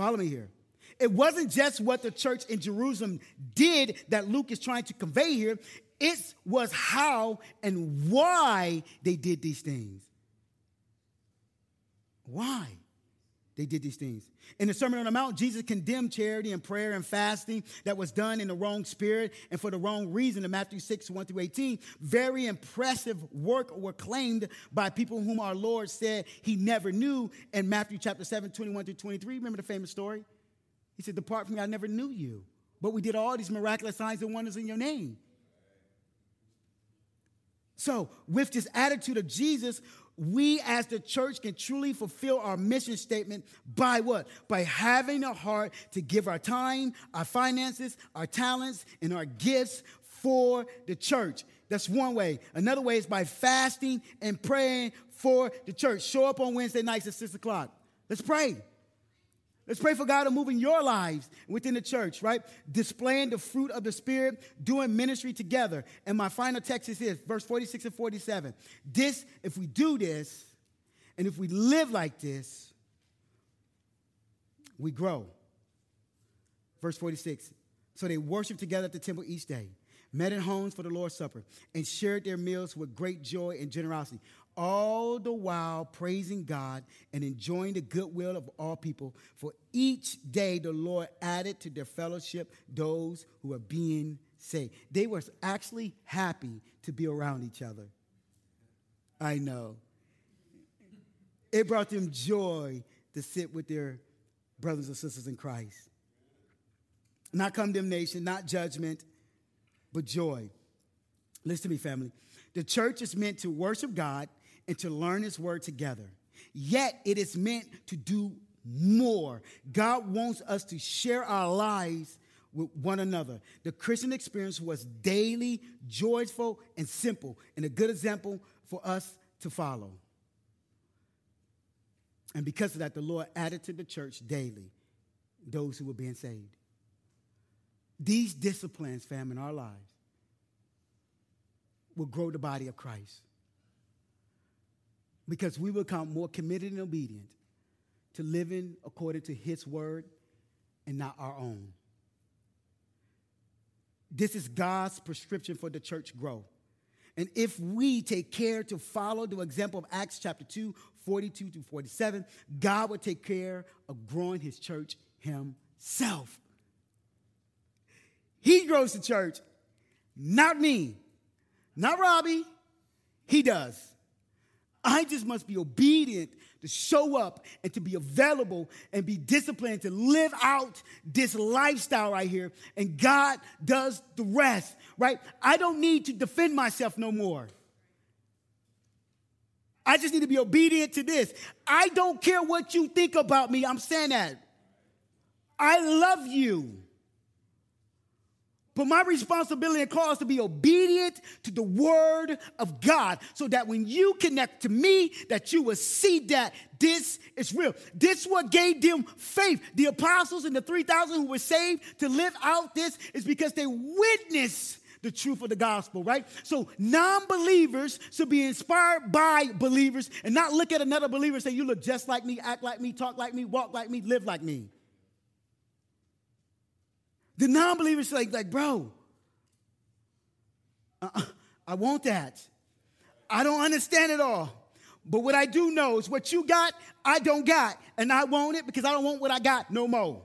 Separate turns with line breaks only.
Follow me here. It wasn't just what the church in Jerusalem did that Luke is trying to convey here, it was how and why they did these things. Why they did these things. In the Sermon on the Mount, Jesus condemned charity and prayer and fasting that was done in the wrong spirit and for the wrong reason in Matthew 6, 1 through 18. Very impressive work were claimed by people whom our Lord said he never knew in Matthew chapter 7, 21 through 23. Remember the famous story? He said, Depart from me, I never knew you. But we did all these miraculous signs and wonders in your name. So, with this attitude of Jesus, we as the church can truly fulfill our mission statement by what? By having a heart to give our time, our finances, our talents, and our gifts for the church. That's one way. Another way is by fasting and praying for the church. Show up on Wednesday nights at 6 o'clock. Let's pray. Let's pray for God to move in your lives within the church, right? Displaying the fruit of the Spirit, doing ministry together. And my final text is this verse 46 and 47. This, if we do this, and if we live like this, we grow. Verse 46. So they worshiped together at the temple each day, met in homes for the Lord's Supper, and shared their meals with great joy and generosity all the while praising God and enjoying the goodwill of all people. For each day the Lord added to their fellowship those who were being saved. They were actually happy to be around each other. I know. It brought them joy to sit with their brothers and sisters in Christ. Not condemnation, not judgment, but joy. Listen to me, family. The church is meant to worship God and to learn His word together. Yet it is meant to do more. God wants us to share our lives with one another. The Christian experience was daily, joyful, and simple, and a good example for us to follow. And because of that, the Lord added to the church daily those who were being saved. These disciplines, fam, in our lives will grow the body of Christ because we become more committed and obedient to living according to His word and not our own. This is God's prescription for the church growth. And if we take care to follow the example of Acts chapter 2, 42 to 47, God will take care of growing his church himself. He grows the church, not me, not Robbie. He does. I just must be obedient to show up and to be available and be disciplined to live out this lifestyle right here. And God does the rest, right? I don't need to defend myself no more. I just need to be obedient to this. I don't care what you think about me. I'm saying that. I love you. But my responsibility and call is to be obedient to the word of God so that when you connect to me, that you will see that this is real. This what gave them faith. The apostles and the 3,000 who were saved to live out this is because they witnessed the truth of the gospel, right? So non believers should be inspired by believers and not look at another believer and say, You look just like me, act like me, talk like me, walk like me, live like me. The non believers like, like, bro, uh, I want that. I don't understand it all. But what I do know is what you got, I don't got. And I want it because I don't want what I got no more.